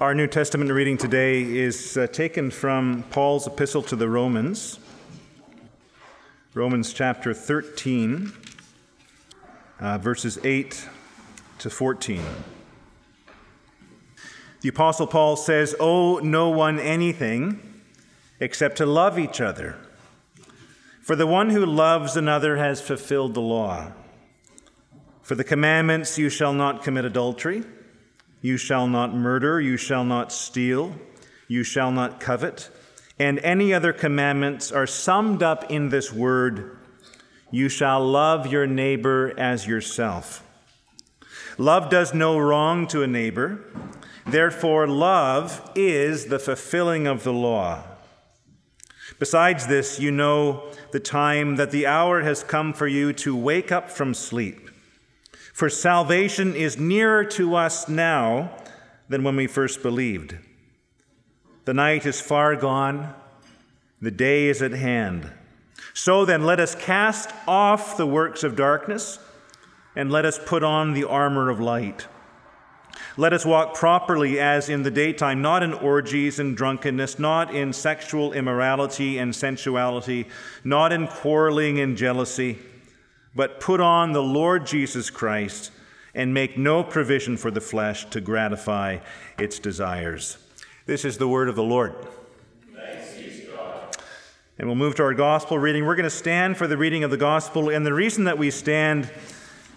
Our New Testament reading today is uh, taken from Paul's epistle to the Romans, Romans chapter 13, uh, verses 8 to 14. The Apostle Paul says, Owe no one anything except to love each other. For the one who loves another has fulfilled the law. For the commandments, you shall not commit adultery. You shall not murder, you shall not steal, you shall not covet, and any other commandments are summed up in this word you shall love your neighbor as yourself. Love does no wrong to a neighbor, therefore, love is the fulfilling of the law. Besides this, you know the time that the hour has come for you to wake up from sleep. For salvation is nearer to us now than when we first believed. The night is far gone, the day is at hand. So then, let us cast off the works of darkness and let us put on the armor of light. Let us walk properly as in the daytime, not in orgies and drunkenness, not in sexual immorality and sensuality, not in quarreling and jealousy but put on the Lord Jesus Christ and make no provision for the flesh to gratify its desires. This is the word of the Lord. And we'll move to our gospel reading. We're going to stand for the reading of the gospel. And the reason that we stand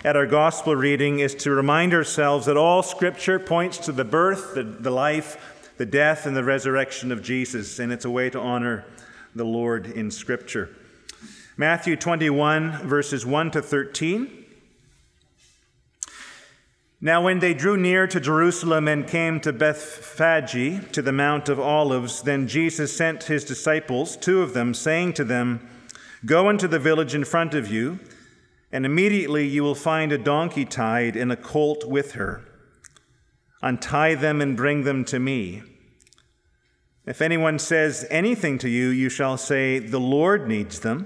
at our gospel reading is to remind ourselves that all scripture points to the birth, the, the life, the death, and the resurrection of Jesus. And it's a way to honor the Lord in scripture. Matthew 21, verses 1 to 13. Now, when they drew near to Jerusalem and came to Bethphage, to the Mount of Olives, then Jesus sent his disciples, two of them, saying to them, Go into the village in front of you, and immediately you will find a donkey tied and a colt with her. Untie them and bring them to me. If anyone says anything to you, you shall say, The Lord needs them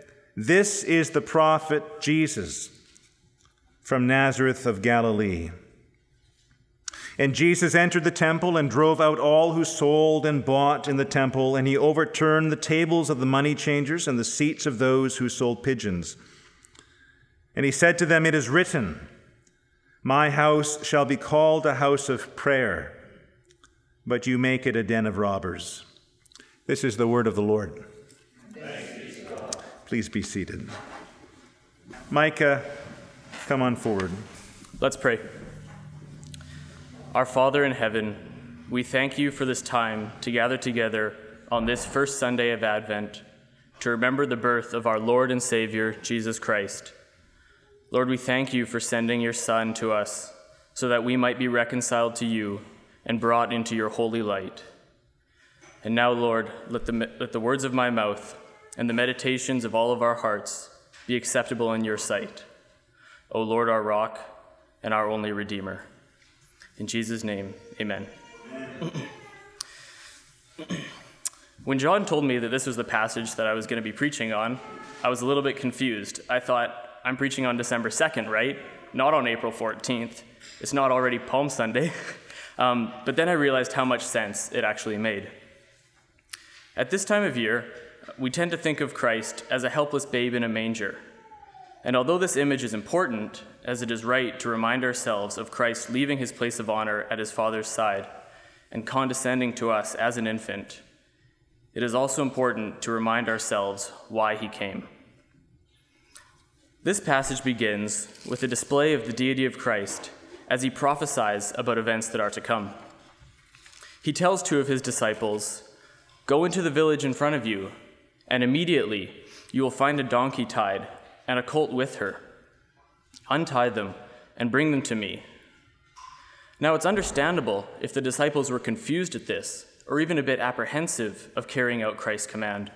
this is the prophet Jesus from Nazareth of Galilee. And Jesus entered the temple and drove out all who sold and bought in the temple, and he overturned the tables of the money changers and the seats of those who sold pigeons. And he said to them, It is written, My house shall be called a house of prayer, but you make it a den of robbers. This is the word of the Lord. Please be seated. Micah, come on forward. Let's pray. Our Father in heaven, we thank you for this time to gather together on this first Sunday of Advent to remember the birth of our Lord and Savior, Jesus Christ. Lord, we thank you for sending your Son to us so that we might be reconciled to you and brought into your holy light. And now, Lord, let the, let the words of my mouth and the meditations of all of our hearts be acceptable in your sight. O Lord, our rock and our only Redeemer. In Jesus' name, amen. when John told me that this was the passage that I was going to be preaching on, I was a little bit confused. I thought, I'm preaching on December 2nd, right? Not on April 14th. It's not already Palm Sunday. um, but then I realized how much sense it actually made. At this time of year, we tend to think of Christ as a helpless babe in a manger. And although this image is important, as it is right to remind ourselves of Christ leaving his place of honor at his Father's side, and condescending to us as an infant, it is also important to remind ourselves why he came. This passage begins with a display of the deity of Christ as he prophesies about events that are to come. He tells two of his disciples, Go into the village in front of you, and immediately you will find a donkey tied and a colt with her. Untie them and bring them to me. Now, it's understandable if the disciples were confused at this, or even a bit apprehensive of carrying out Christ's command.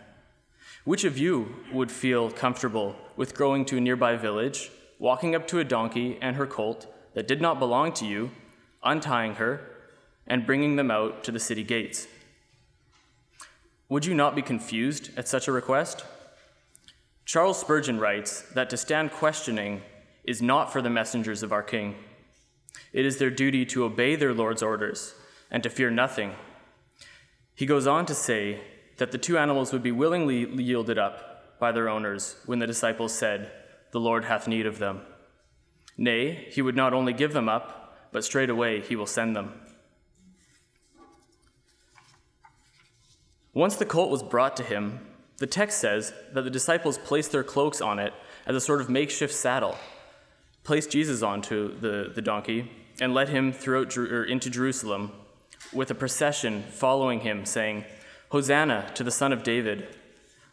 Which of you would feel comfortable with going to a nearby village, walking up to a donkey and her colt that did not belong to you, untying her, and bringing them out to the city gates? Would you not be confused at such a request? Charles Spurgeon writes that to stand questioning is not for the messengers of our King. It is their duty to obey their Lord's orders and to fear nothing. He goes on to say that the two animals would be willingly yielded up by their owners when the disciples said, The Lord hath need of them. Nay, he would not only give them up, but straightway he will send them. Once the colt was brought to him, the text says that the disciples placed their cloaks on it as a sort of makeshift saddle, placed Jesus onto the, the donkey, and led him throughout or into Jerusalem with a procession following him, saying, Hosanna to the Son of David!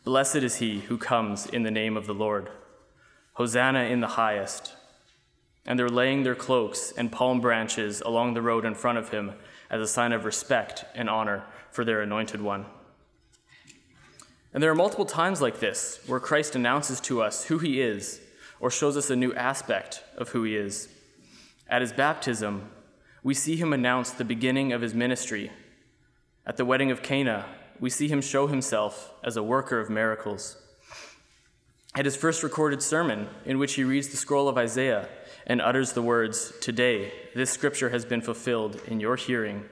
Blessed is he who comes in the name of the Lord. Hosanna in the highest. And they're laying their cloaks and palm branches along the road in front of him as a sign of respect and honor for their anointed one. And there are multiple times like this where Christ announces to us who he is or shows us a new aspect of who he is. At his baptism, we see him announce the beginning of his ministry. At the wedding of Cana, we see him show himself as a worker of miracles. At his first recorded sermon, in which he reads the scroll of Isaiah and utters the words, Today, this scripture has been fulfilled in your hearing,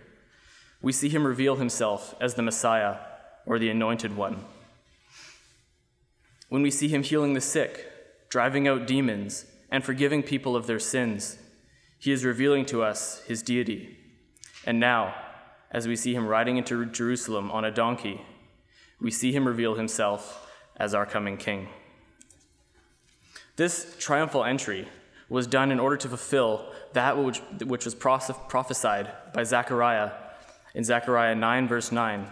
we see him reveal himself as the Messiah or the Anointed One when we see him healing the sick, driving out demons, and forgiving people of their sins, he is revealing to us his deity. And now, as we see him riding into Jerusalem on a donkey, we see him reveal himself as our coming king. This triumphal entry was done in order to fulfill that which, which was prophesied by Zechariah in Zechariah 9, verse 9,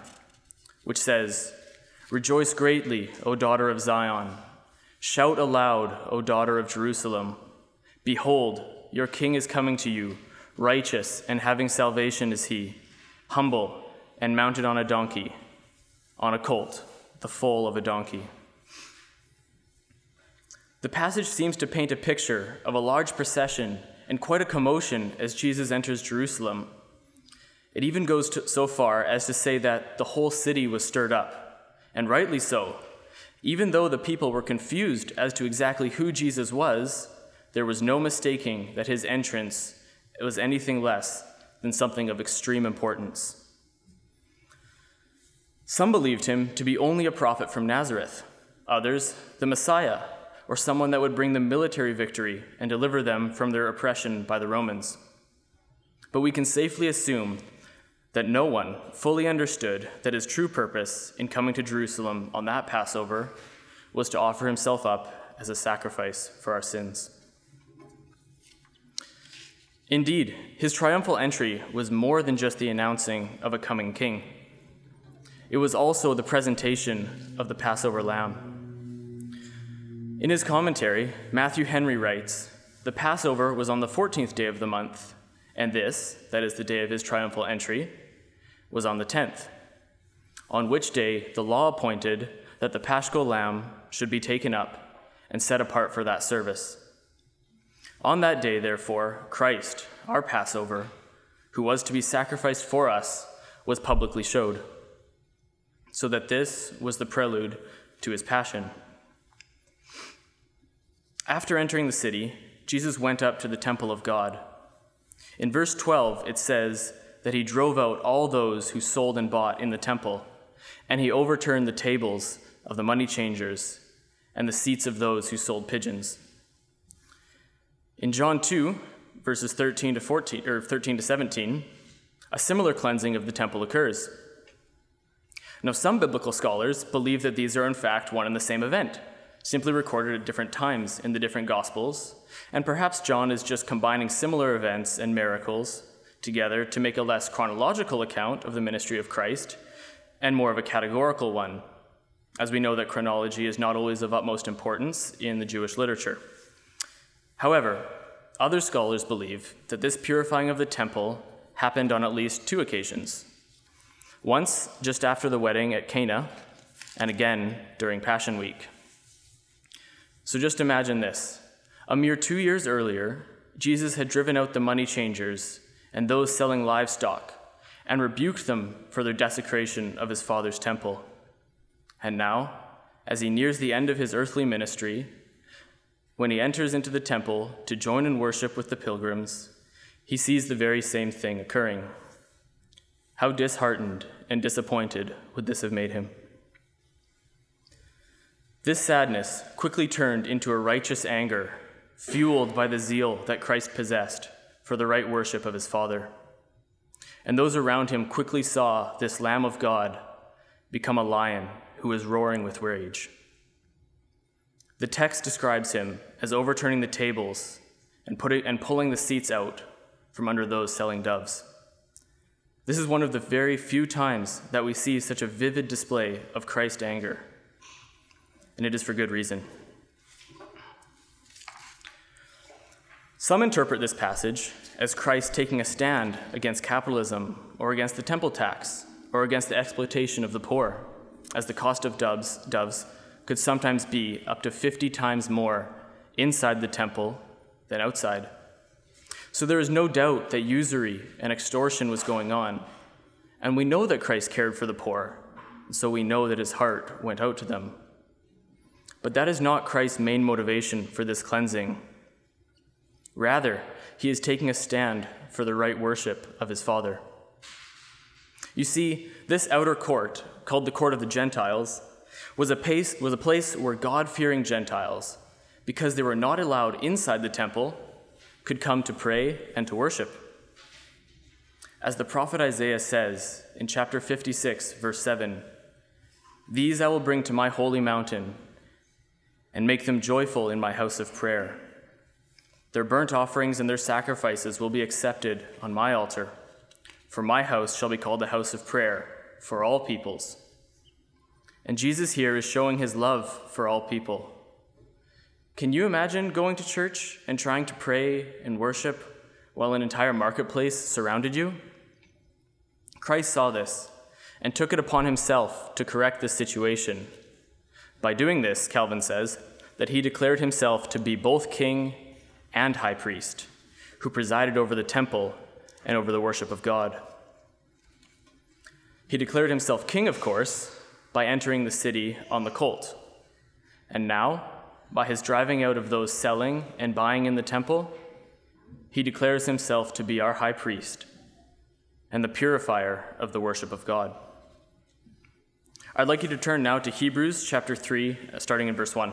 which says, Rejoice greatly, O daughter of Zion. Shout aloud, O daughter of Jerusalem. Behold, your king is coming to you. Righteous and having salvation is he, humble and mounted on a donkey, on a colt, the foal of a donkey. The passage seems to paint a picture of a large procession and quite a commotion as Jesus enters Jerusalem. It even goes to, so far as to say that the whole city was stirred up and rightly so. Even though the people were confused as to exactly who Jesus was, there was no mistaking that his entrance was anything less than something of extreme importance. Some believed him to be only a prophet from Nazareth, others, the Messiah, or someone that would bring them military victory and deliver them from their oppression by the Romans. But we can safely assume that no one fully understood that his true purpose in coming to Jerusalem on that Passover was to offer himself up as a sacrifice for our sins. Indeed, his triumphal entry was more than just the announcing of a coming king. It was also the presentation of the Passover lamb. In his commentary, Matthew Henry writes The Passover was on the 14th day of the month, and this, that is the day of his triumphal entry, was on the 10th, on which day the law appointed that the paschal lamb should be taken up and set apart for that service. On that day, therefore, Christ, our Passover, who was to be sacrificed for us, was publicly showed, so that this was the prelude to his passion. After entering the city, Jesus went up to the temple of God in verse 12, it says that he drove out all those who sold and bought in the temple, and he overturned the tables of the money changers and the seats of those who sold pigeons. In John 2, verses 13 to 14 or 13 to 17, a similar cleansing of the temple occurs. Now, some biblical scholars believe that these are in fact one and the same event, simply recorded at different times in the different Gospels, and perhaps John is just combining similar events and miracles together to make a less chronological account of the ministry of Christ and more of a categorical one, as we know that chronology is not always of utmost importance in the Jewish literature. However, other scholars believe that this purifying of the temple happened on at least two occasions. Once just after the wedding at Cana, and again during Passion Week. So just imagine this. A mere two years earlier, Jesus had driven out the money changers and those selling livestock and rebuked them for their desecration of his Father's temple. And now, as he nears the end of his earthly ministry, when he enters into the temple to join in worship with the pilgrims, he sees the very same thing occurring. How disheartened and disappointed would this have made him? This sadness quickly turned into a righteous anger, fueled by the zeal that Christ possessed for the right worship of his Father. And those around him quickly saw this Lamb of God become a lion who was roaring with rage. The text describes him as overturning the tables and, putting, and pulling the seats out from under those selling doves. This is one of the very few times that we see such a vivid display of Christ's anger, and it is for good reason. Some interpret this passage as Christ taking a stand against capitalism or against the temple tax or against the exploitation of the poor, as the cost of doves, doves could sometimes be up to 50 times more inside the temple than outside. So there is no doubt that usury and extortion was going on. And we know that Christ cared for the poor, so we know that his heart went out to them. But that is not Christ's main motivation for this cleansing. Rather, he is taking a stand for the right worship of his Father. You see, this outer court, called the court of the Gentiles, was a, place, was a place where God fearing Gentiles, because they were not allowed inside the temple, could come to pray and to worship. As the prophet Isaiah says in chapter 56, verse 7 These I will bring to my holy mountain and make them joyful in my house of prayer. Their burnt offerings and their sacrifices will be accepted on my altar. For my house shall be called the house of prayer for all peoples. And Jesus here is showing his love for all people. Can you imagine going to church and trying to pray and worship while an entire marketplace surrounded you? Christ saw this and took it upon himself to correct this situation. By doing this, Calvin says, that he declared himself to be both king and high priest, who presided over the temple and over the worship of God. He declared himself king, of course, by entering the city on the colt. And now, by his driving out of those selling and buying in the temple, he declares himself to be our high priest and the purifier of the worship of God. I'd like you to turn now to Hebrews chapter 3, uh, starting in verse 1.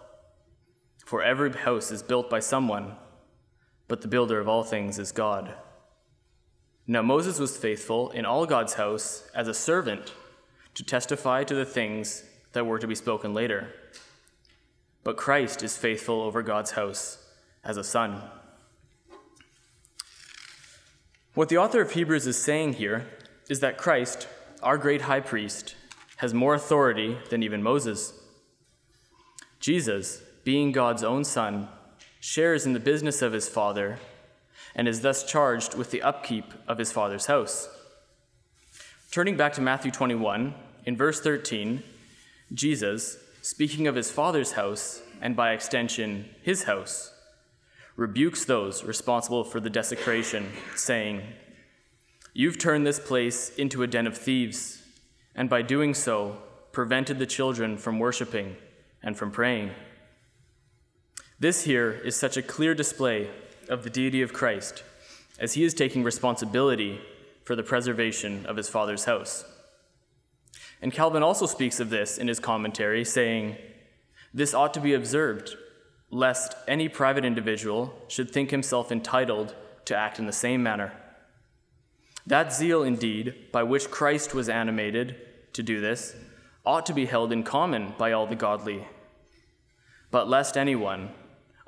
For every house is built by someone, but the builder of all things is God. Now Moses was faithful in all God's house as a servant to testify to the things that were to be spoken later. But Christ is faithful over God's house as a son. What the author of Hebrews is saying here is that Christ, our great high priest, has more authority than even Moses. Jesus, being God's own Son, shares in the business of his Father and is thus charged with the upkeep of his Father's house. Turning back to Matthew 21, in verse 13, Jesus, speaking of his Father's house, and by extension, his house, rebukes those responsible for the desecration, saying, You've turned this place into a den of thieves, and by doing so, prevented the children from worshiping and from praying. This here is such a clear display of the deity of Christ, as he is taking responsibility for the preservation of his Father's house. And Calvin also speaks of this in his commentary, saying, This ought to be observed, lest any private individual should think himself entitled to act in the same manner. That zeal, indeed, by which Christ was animated to do this, ought to be held in common by all the godly. But lest anyone,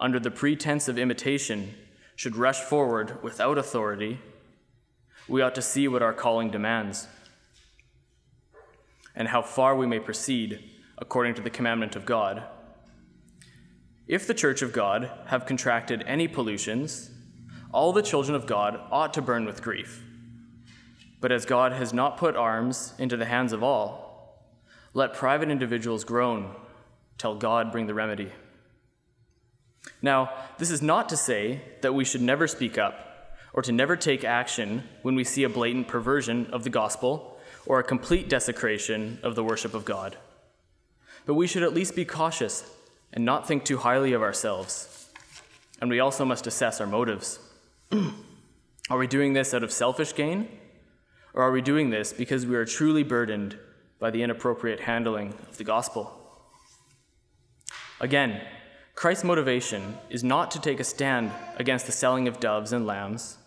under the pretense of imitation, should rush forward without authority, we ought to see what our calling demands, and how far we may proceed according to the commandment of God. If the church of God have contracted any pollutions, all the children of God ought to burn with grief. But as God has not put arms into the hands of all, let private individuals groan till God bring the remedy. Now, this is not to say that we should never speak up or to never take action when we see a blatant perversion of the gospel or a complete desecration of the worship of God. But we should at least be cautious and not think too highly of ourselves. And we also must assess our motives. are we doing this out of selfish gain? Or are we doing this because we are truly burdened by the inappropriate handling of the gospel? Again, Christ's motivation is not to take a stand against the selling of doves and lambs,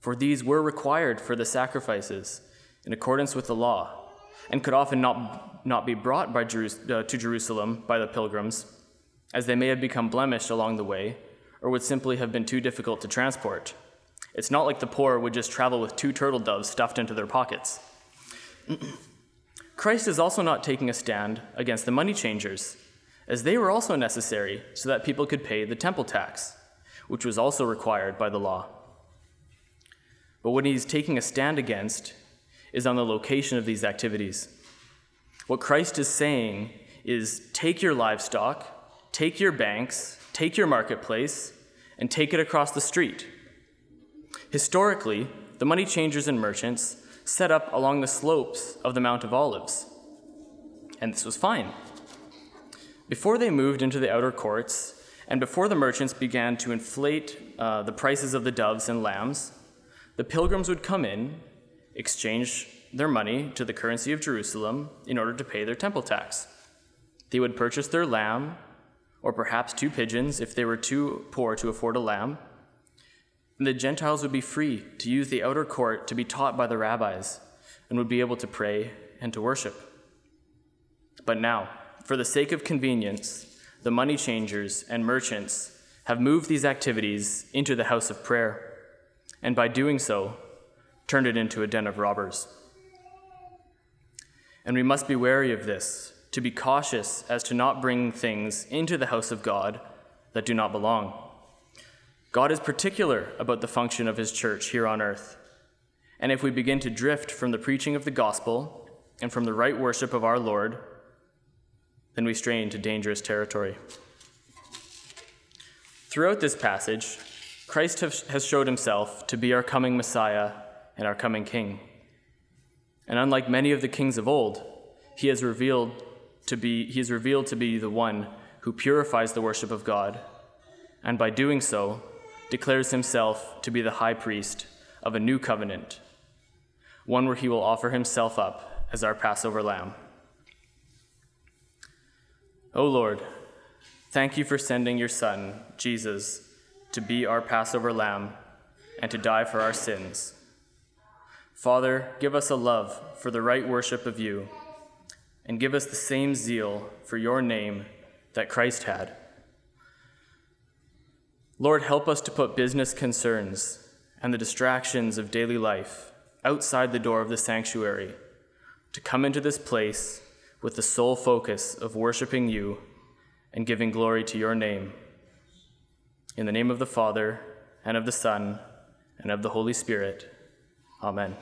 for these were required for the sacrifices in accordance with the law, and could often not, not be brought by uh, to Jerusalem by the pilgrims, as they may have become blemished along the way, or would simply have been too difficult to transport. It's not like the poor would just travel with two turtle doves stuffed into their pockets. Christ is also not taking a stand against the money changers as they were also necessary so that people could pay the temple tax, which was also required by the law. But what he's taking a stand against is on the location of these activities. What Christ is saying is take your livestock, take your banks, take your marketplace, and take it across the street. Historically, the money changers and merchants set up along the slopes of the Mount of Olives, and this was fine. Before they moved into the outer courts, and before the merchants began to inflate uh, the prices of the doves and lambs, the pilgrims would come in, exchange their money to the currency of Jerusalem in order to pay their temple tax. They would purchase their lamb, or perhaps two pigeons if they were too poor to afford a lamb. And the Gentiles would be free to use the outer court to be taught by the rabbis and would be able to pray and to worship. But now, for the sake of convenience, the money changers and merchants have moved these activities into the house of prayer, and by doing so, turned it into a den of robbers. And we must be wary of this, to be cautious as to not bring things into the house of God that do not belong. God is particular about the function of his church here on earth. And if we begin to drift from the preaching of the gospel and from the right worship of our Lord, then we stray into dangerous territory. Throughout this passage, Christ has showed himself to be our coming Messiah and our coming King. And unlike many of the kings of old, he has revealed to be, he is revealed to be the one who purifies the worship of God, and by doing so, declares himself to be the high priest of a new covenant, one where he will offer himself up as our Passover lamb. O oh Lord, thank you for sending your Son, Jesus, to be our Passover lamb and to die for our sins. Father, give us a love for the right worship of you, and give us the same zeal for your name that Christ had. Lord, help us to put business concerns and the distractions of daily life outside the door of the sanctuary, to come into this place with the sole focus of worshiping you and giving glory to your name. In the name of the Father, and of the Son, and of the Holy Spirit. Amen.